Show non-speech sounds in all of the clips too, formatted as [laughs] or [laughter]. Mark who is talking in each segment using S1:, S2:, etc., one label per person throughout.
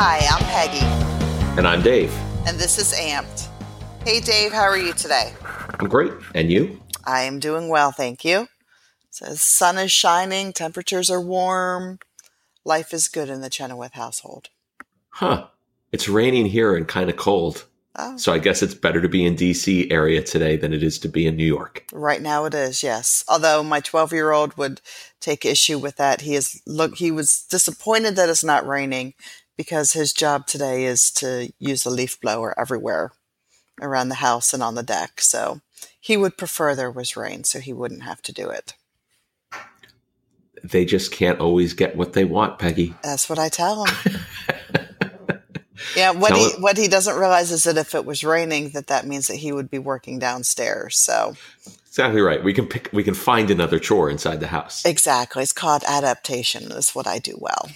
S1: Hi, I'm Peggy.
S2: And I'm Dave.
S1: And this is Amped. Hey, Dave, how are you today?
S2: I'm great. And you?
S1: I am doing well, thank you. It says sun is shining, temperatures are warm, life is good in the Chenoweth household.
S2: Huh. It's raining here and kind of cold. Oh. So I guess it's better to be in DC area today than it is to be in New York.
S1: Right now it is, yes. Although my 12-year-old would take issue with that. He is look he was disappointed that it's not raining because his job today is to use a leaf blower everywhere around the house and on the deck. So he would prefer there was rain so he wouldn't have to do it.
S2: They just can't always get what they want, Peggy.
S1: That's what I tell him. [laughs] Yeah, what he what he doesn't realize is that if it was raining, that that means that he would be working downstairs. So
S2: exactly right. We can pick. We can find another chore inside the house.
S1: Exactly. It's called adaptation. That's what I do well.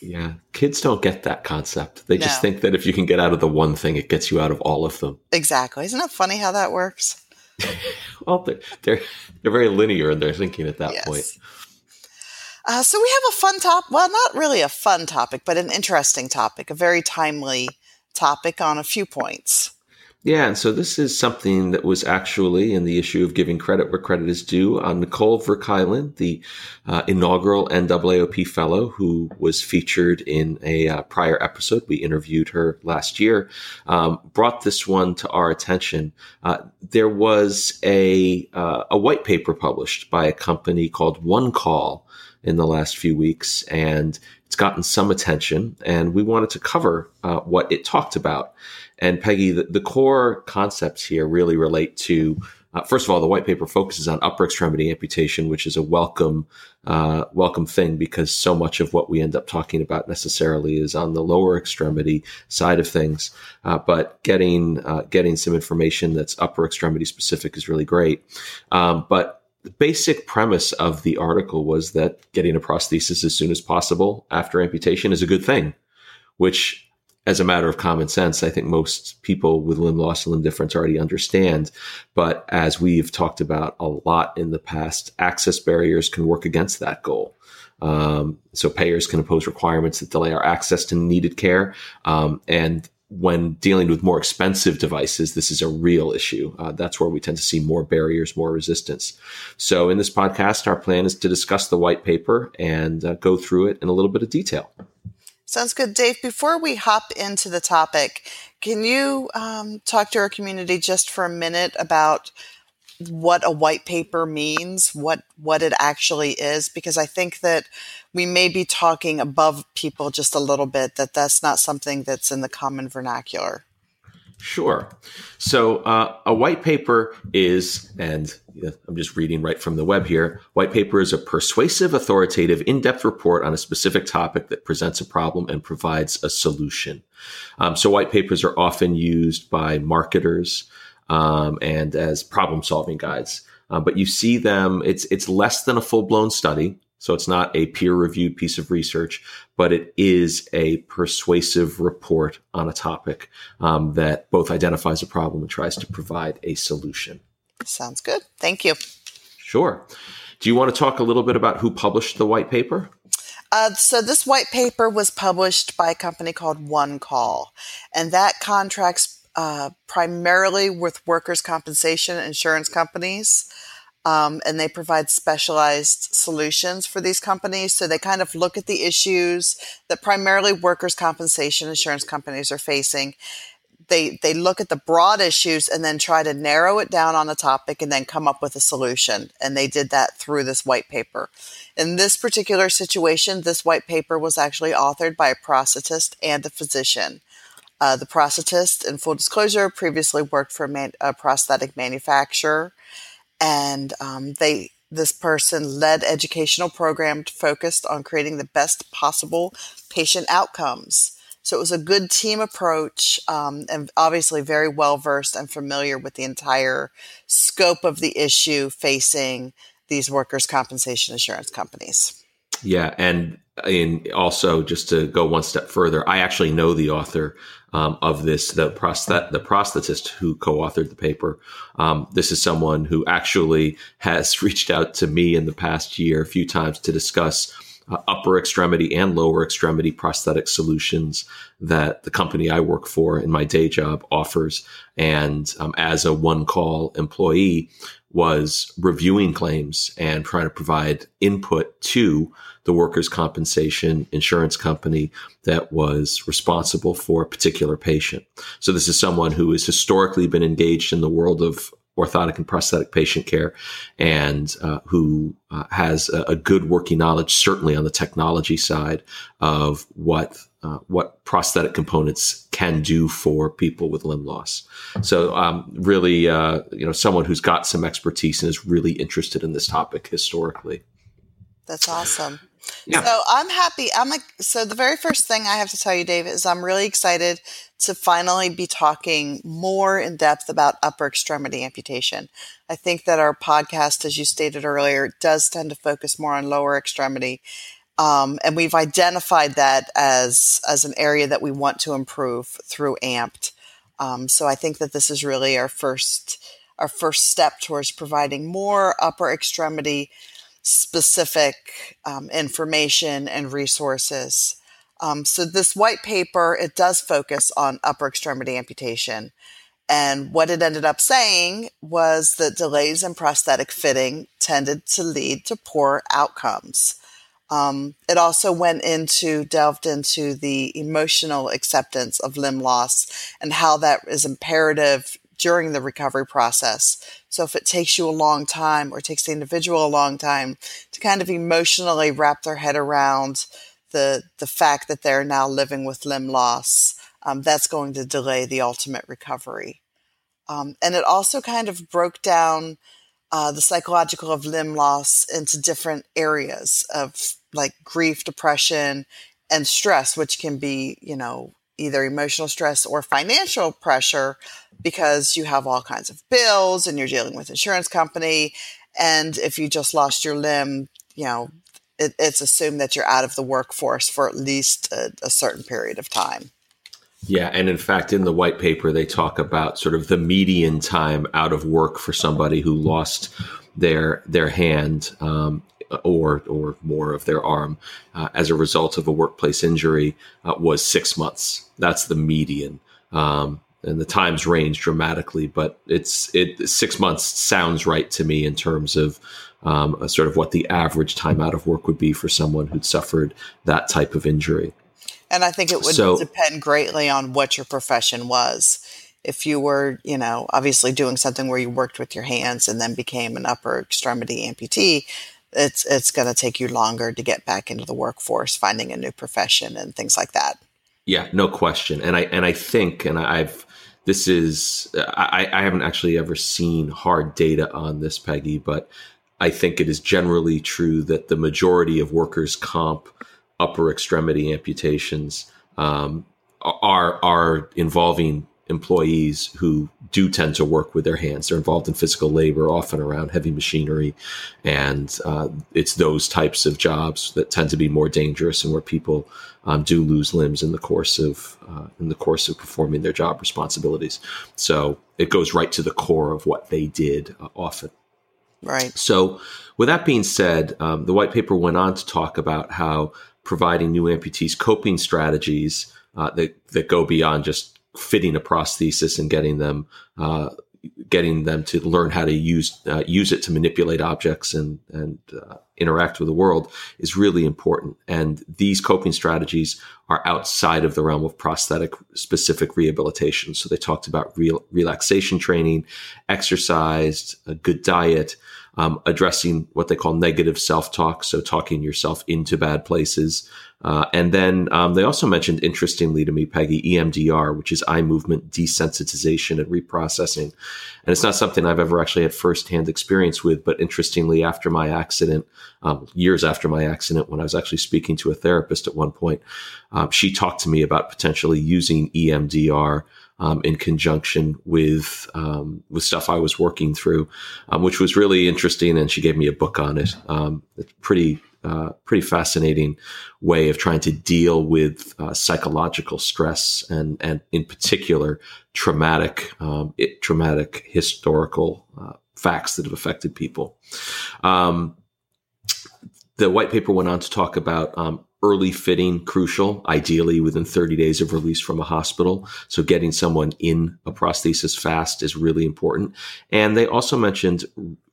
S2: Yeah, kids don't get that concept. They no. just think that if you can get out of the one thing, it gets you out of all of them.
S1: Exactly. Isn't it funny how that works? [laughs]
S2: well, they're, they're they're very linear in their thinking at that yes. point.
S1: Uh, so we have a fun topic. Well, not really a fun topic, but an interesting topic, a very timely topic on a few points.
S2: Yeah, and so this is something that was actually in the issue of giving credit where credit is due on Nicole Ver Kuilen, the uh, inaugural NAAOP fellow who was featured in a uh, prior episode. We interviewed her last year, um, brought this one to our attention. Uh, there was a, uh, a white paper published by a company called One Call in the last few weeks, and it's gotten some attention. And we wanted to cover uh, what it talked about. And Peggy, the, the core concepts here really relate to uh, first of all, the white paper focuses on upper extremity amputation, which is a welcome, uh, welcome thing because so much of what we end up talking about necessarily is on the lower extremity side of things. Uh, but getting uh, getting some information that's upper extremity specific is really great. Um, but the basic premise of the article was that getting a prosthesis as soon as possible after amputation is a good thing, which, as a matter of common sense, I think most people with limb loss and limb difference already understand. But as we've talked about a lot in the past, access barriers can work against that goal. Um, so payers can impose requirements that delay our access to needed care. Um, and when dealing with more expensive devices, this is a real issue. Uh, that's where we tend to see more barriers, more resistance. So, in this podcast, our plan is to discuss the white paper and uh, go through it in a little bit of detail.
S1: Sounds good, Dave. Before we hop into the topic, can you um, talk to our community just for a minute about what a white paper means, what what it actually is, because I think that we may be talking above people just a little bit. That that's not something that's in the common vernacular.
S2: Sure. So uh, a white paper is, and I'm just reading right from the web here. White paper is a persuasive, authoritative, in-depth report on a specific topic that presents a problem and provides a solution. Um, so white papers are often used by marketers um, and as problem solving guides. Um, but you see them, it's, it's less than a full blown study. So it's not a peer reviewed piece of research, but it is a persuasive report on a topic um, that both identifies a problem and tries to provide a solution.
S1: Sounds good. Thank you.
S2: Sure. Do you want to talk a little bit about who published the white paper?
S1: Uh, so this white paper was published by a company called One Call, and that contracts uh, primarily with workers' compensation insurance companies. Um, and they provide specialized solutions for these companies. So they kind of look at the issues that primarily workers' compensation insurance companies are facing. They, they look at the broad issues and then try to narrow it down on a topic and then come up with a solution. And they did that through this white paper. In this particular situation, this white paper was actually authored by a prosthetist and a physician. Uh, the prosthetist, in full disclosure, previously worked for a, man- a prosthetic manufacturer, and um, they this person led educational programs focused on creating the best possible patient outcomes. So it was a good team approach, um, and obviously very well versed and familiar with the entire scope of the issue facing these workers' compensation insurance companies.
S2: Yeah, and also just to go one step further, I actually know the author um, of this, the prosthet, the prosthetist who co-authored the paper. Um, this is someone who actually has [laughs] reached out to me in the past year a few times to discuss uh, upper extremity and lower extremity prosthetic solutions that the company I work for in my day job offers. And um, as a one call employee, was reviewing claims and trying to provide input to the workers' compensation insurance company that was responsible for a particular patient. So this is someone who has historically been engaged in the world of orthotic and prosthetic patient care and uh, who uh, has a, a, good working knowledge, certainly on the technology side of what uh, what prosthetic components can do for people with limb loss. So, um, really, uh, you know, someone who's got some expertise and is really interested in this topic historically.
S1: That's awesome. Yeah. So I'm happy. I'm a, so the very first thing I have to tell you, Dave, is I'm really excited to finally be talking more in depth about upper extremity amputation. I think that our podcast, as you stated earlier, does tend to focus more on lower extremity. Um, and we've identified that as as an area that we want to improve through AMPT. Um, so I think that this is really our first our first step towards providing more upper extremity specific um, information and resources. Um, so this white paper, it does focus on upper extremity amputation. And what it ended up saying was that delays in prosthetic fitting tended to lead to poor outcomes. Um, it also went into, delved into the emotional acceptance of limb loss and how that is imperative during the recovery process. So if it takes you a long time or takes the individual a long time to kind of emotionally wrap their head around the the fact that they're now living with limb loss, um, that's going to delay the ultimate recovery. Um, and it also kind of broke down uh, the psychological of limb loss into different areas of like grief, depression, and stress, which can be, you know, either emotional stress or financial pressure because you have all kinds of bills and you're dealing with insurance company. And if you just lost your limb you know it, it's assumed that you're out of the workforce for at least a, a certain period of time
S2: yeah, and in fact, in the white paper, they talk about sort of the median time out of work for somebody who lost their their hand um, or or more of their arm uh, as a result of a workplace injury uh, was six months. That's the median. Um, and the times range dramatically, but it's it six months sounds right to me in terms of um, sort of what the average time out of work would be for someone who'd suffered that type of injury.
S1: And I think it would so, depend greatly on what your profession was. If you were, you know, obviously doing something where you worked with your hands and then became an upper extremity amputee, it's it's going to take you longer to get back into the workforce, finding a new profession and things like that.
S2: Yeah, no question. And I and I think, and I've this is I, I haven't actually ever seen hard data on this, Peggy, but I think it is generally true that the majority of workers' comp upper extremity amputations um, are are involving employees who do tend to work with their hands. They're involved in physical labor, often around heavy machinery, and uh, it's those types of jobs that tend to be more dangerous and where people um, do lose limbs in the course of uh, in the course of performing their job responsibilities. So it goes right to the core of what they did uh, often.
S1: Right.
S2: So, with that being said, um, the white paper went on to talk about how providing new amputees coping strategies uh, that that go beyond just fitting a prosthesis and getting them uh, getting them to learn how to use uh, use it to manipulate objects and and uh, interact with the world is really important. And these coping strategies are outside of the realm of prosthetic specific rehabilitation. So they talked about real relaxation training, exercise, a good diet, um, addressing what they call negative self talk. So talking yourself into bad places. Uh, and then um, they also mentioned, interestingly to me, Peggy, EMDR, which is eye movement desensitization and reprocessing. And it's not something I've ever actually had firsthand experience with, but interestingly, after my accident, um, years after my accident, when I was actually speaking to a therapist at one point, um, she talked to me about potentially using EMDR um, in conjunction with um, with stuff I was working through, um, which was really interesting. And she gave me a book on it. Um, it's pretty uh, pretty fascinating way of trying to deal with uh, psychological stress and and in particular traumatic um, it, traumatic historical uh, facts that have affected people. Um, the white paper went on to talk about um, early fitting crucial, ideally within 30 days of release from a hospital. So getting someone in a prosthesis fast is really important. And they also mentioned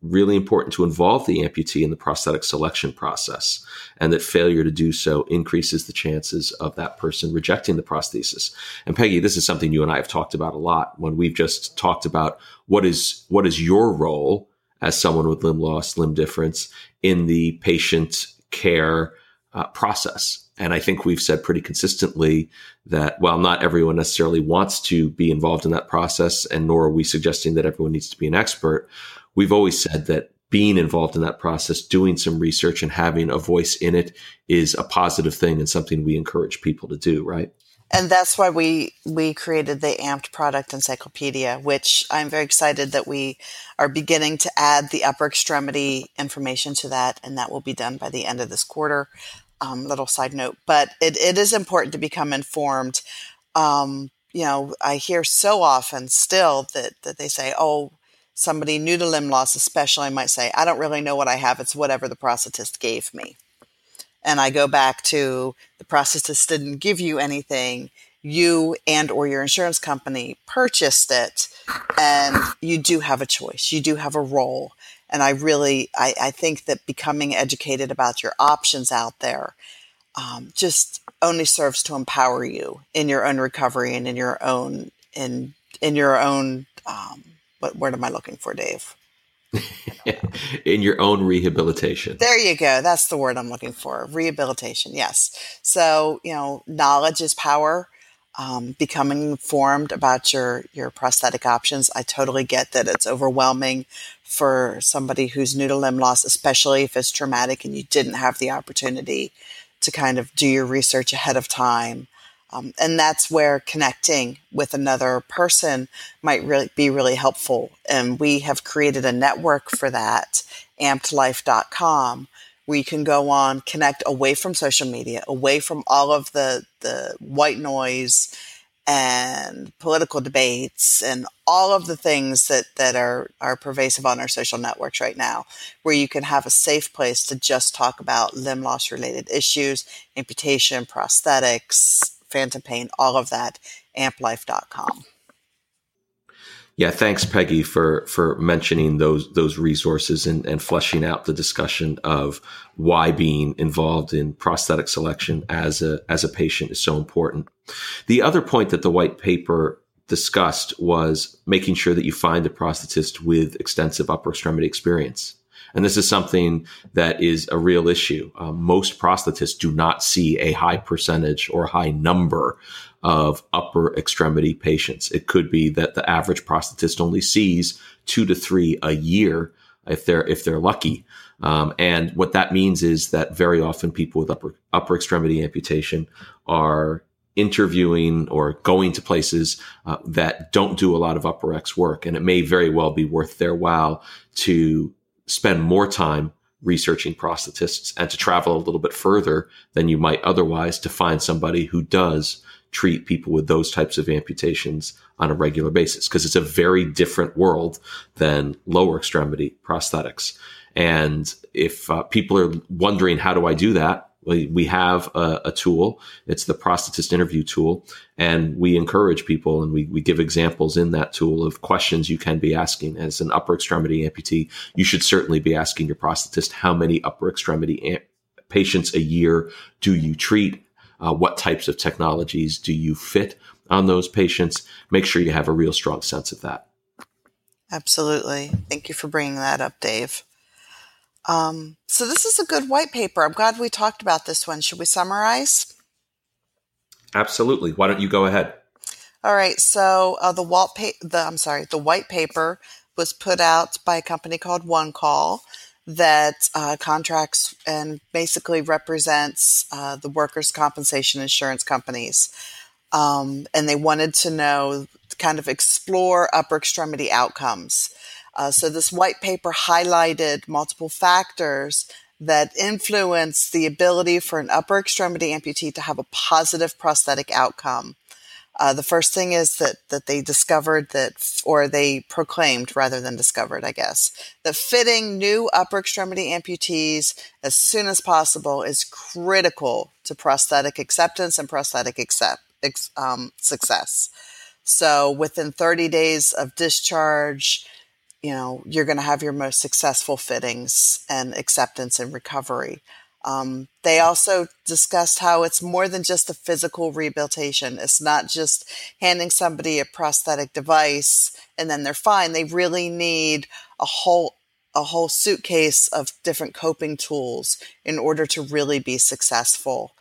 S2: really important to involve the amputee in the prosthetic selection process and that failure to do so increases the chances of that person rejecting the prosthesis. And Peggy, this is something you and I have talked about a lot when we've just talked about what is, what is your role as someone with limb loss, limb difference in the patient care uh, process. And I think we've said pretty consistently that while not everyone necessarily wants to be involved in that process, and nor are we suggesting that everyone needs to be an expert, we've always said that being involved in that process, doing some research and having a voice in it is a positive thing and something we encourage people to do, right?
S1: and that's why we we created the amped product encyclopedia which i'm very excited that we are beginning to add the upper extremity information to that and that will be done by the end of this quarter um, little side note but it, it is important to become informed um, you know i hear so often still that that they say oh somebody new to limb loss especially might say i don't really know what i have it's whatever the prosthetist gave me and I go back to the prosthetist didn't give you anything, you and or your insurance company purchased it, and you do have a choice. You do have a role. And I really, I, I think that becoming educated about your options out there um, just only serves to empower you in your own recovery and in your own in in your own um, what word am I looking for, Dave? [laughs]
S2: in your own rehabilitation.
S1: There you go. That's the word I'm looking for. Rehabilitation. Yes. So, you know, knowledge is power. Um, becoming informed about your your prosthetic options. I totally get that it's overwhelming for somebody who's new to limb loss, especially if it's traumatic and you didn't have the opportunity to kind of do your research ahead of time. Um, and that's where connecting with another person might really be really helpful. And we have created a network for that, ampedlife.com, where you can go on, connect away from social media, away from all of the, the white noise and political debates and all of the things that, that are, are pervasive on our social networks right now, where you can have a safe place to just talk about limb loss related issues, amputation, prosthetics, phantom pain, all of that, ampedlife.com.
S2: Yeah, thanks, Peggy, for for mentioning those those resources and, and fleshing out the discussion of why being involved in prosthetic selection as a as a patient is so important. The other point that the white paper discussed was making sure that you find a prosthetist with extensive upper extremity experience. And this is something that is a real issue. Uh, most prosthetists do not see a high percentage or high number of upper extremity patients. It could be that the average prosthetist only sees two to three a year if they're if they're lucky. Um, and what that means is that very often people with upper upper extremity amputation are interviewing or going to places uh, that don't do a lot of upper X work, and it may very well be worth their while to spend more time researching prosthetists and to travel a little bit further than you might otherwise to find somebody who does treat people with those types of amputations on a regular basis because it's a very different world than lower extremity prosthetics. And if uh, people are wondering, how do I do that? We have a, a, tool. It's the prosthetist interview tool. And we encourage people and we, we give examples in that tool of questions you can be asking. As an upper extremity amputee, you should certainly be asking your prosthetist how many upper extremity patients a year do you treat? Uh, what types of technologies do you fit on those patients? Make sure you have a real strong sense of that.
S1: Absolutely. Thank you for bringing that up, Dave. Um, so this is a good white paper. I'm glad we talked about this one. Should we summarize?
S2: Absolutely. Why don't you go ahead?
S1: All right. So uh, the Walt pa- the I'm sorry, the white paper was put out by a company called One Call that uh, contracts and basically represents uh, the workers' compensation insurance companies. Um, and they wanted to know, kind of explore upper extremity outcomes. Uh, so this white paper highlighted multiple factors that influence the ability for an upper extremity amputee to have a positive prosthetic outcome. Uh, the first thing is that that they discovered that, or they proclaimed rather than discovered, I guess, that fitting new upper extremity amputees as soon as possible is critical to prosthetic acceptance and prosthetic accept, um, success. So within 30 days of discharge, you know, you're going to have your most successful fittings and acceptance and recovery. Um, they also discussed how it's more than just a physical rehabilitation. It's not just handing somebody a prosthetic device and then they're fine. They really need a whole a whole suitcase of different coping tools in order to really be successful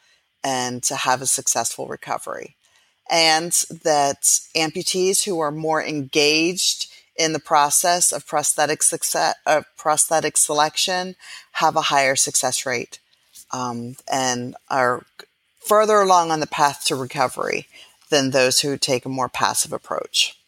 S1: and to have a successful recovery. And that amputees who are more engaged in the process of prosthetic success, of prosthetic selection have a higher success rate um, and are further along on the path to recovery than those who take a more passive approach.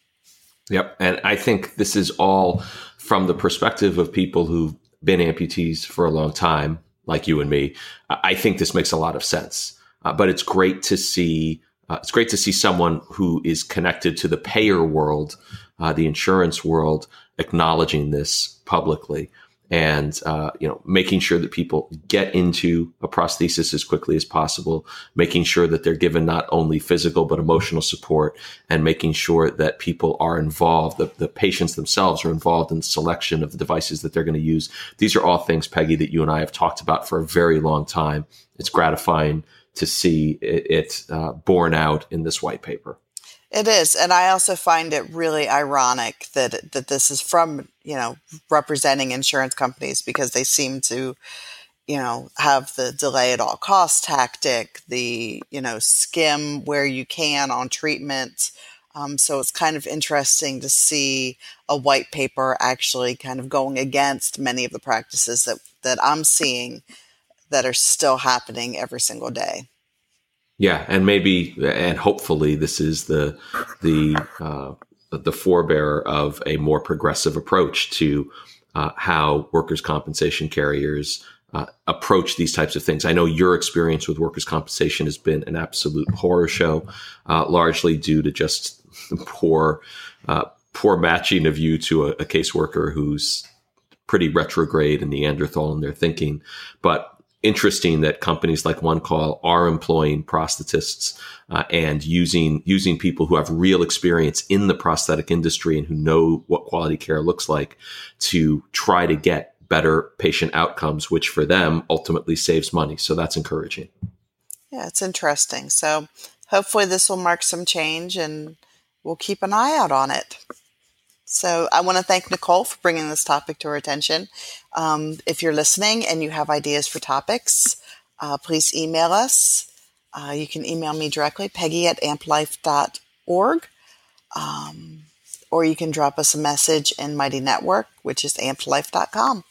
S2: Yep. And I think this is all from the perspective of people who've been amputees for a long time, like you and me. I think this makes a lot of sense. Uh, but it's great to see. Uh, it's great to see someone who is connected to the payer world, uh, the insurance world, acknowledging this publicly and uh, you know making sure that people get into a prosthesis as quickly as possible making sure that they're given not only physical but emotional support and making sure that people are involved the, the patients themselves are involved in the selection of the devices that they're going to use. These are all things peggy that you and i have talked about for a very long time. It's gratifying to see it, it uh, borne out in this white paper
S1: it is, and I also find it really ironic that that this is from you know representing insurance companies because they seem to you know have the delay at all cost tactic, the you know skim where you can on treatment. Um, so it's kind of interesting to see a white paper actually kind of going against many of the practices that that I'm seeing that are still happening every single day.
S2: Yeah, and maybe and hopefully this is the the uh, the forebearer of a more progressive approach to uh, how workers' compensation carriers uh, approach these types of things. I know your experience with workers' compensation has been an absolute horror show, uh, largely due to just poor uh, poor matching of you to a, a caseworker who's pretty retrograde and Neanderthal in their thinking. But interesting that companies like OneCall are employing prosthetists uh, and using using people who have real experience in the prosthetic industry and who know what quality care looks like to try to get better patient outcomes, which for them ultimately saves money. So that's encouraging.
S1: Yeah, it's interesting. So hopefully this will mark some change and we'll keep an eye out on it. So I want to thank Nicole for bringing this topic to our attention. Um, if you're listening and you have ideas for topics, uh, please email us. Uh, you can email me directly, peggy at amplife.org. Um, or you can drop us a message in Mighty Network, which is amplife.com.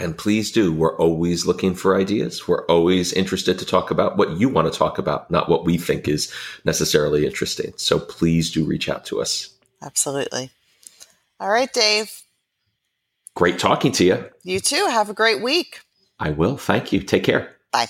S2: And please do. We're always looking for ideas. We're always interested to talk about what you want to talk about, not what we think is necessarily interesting. So please do reach out to us.
S1: Absolutely. All right, Dave.
S2: Great talking to you.
S1: You too. Have a great week.
S2: I will. Thank you. Take care.
S1: Bye.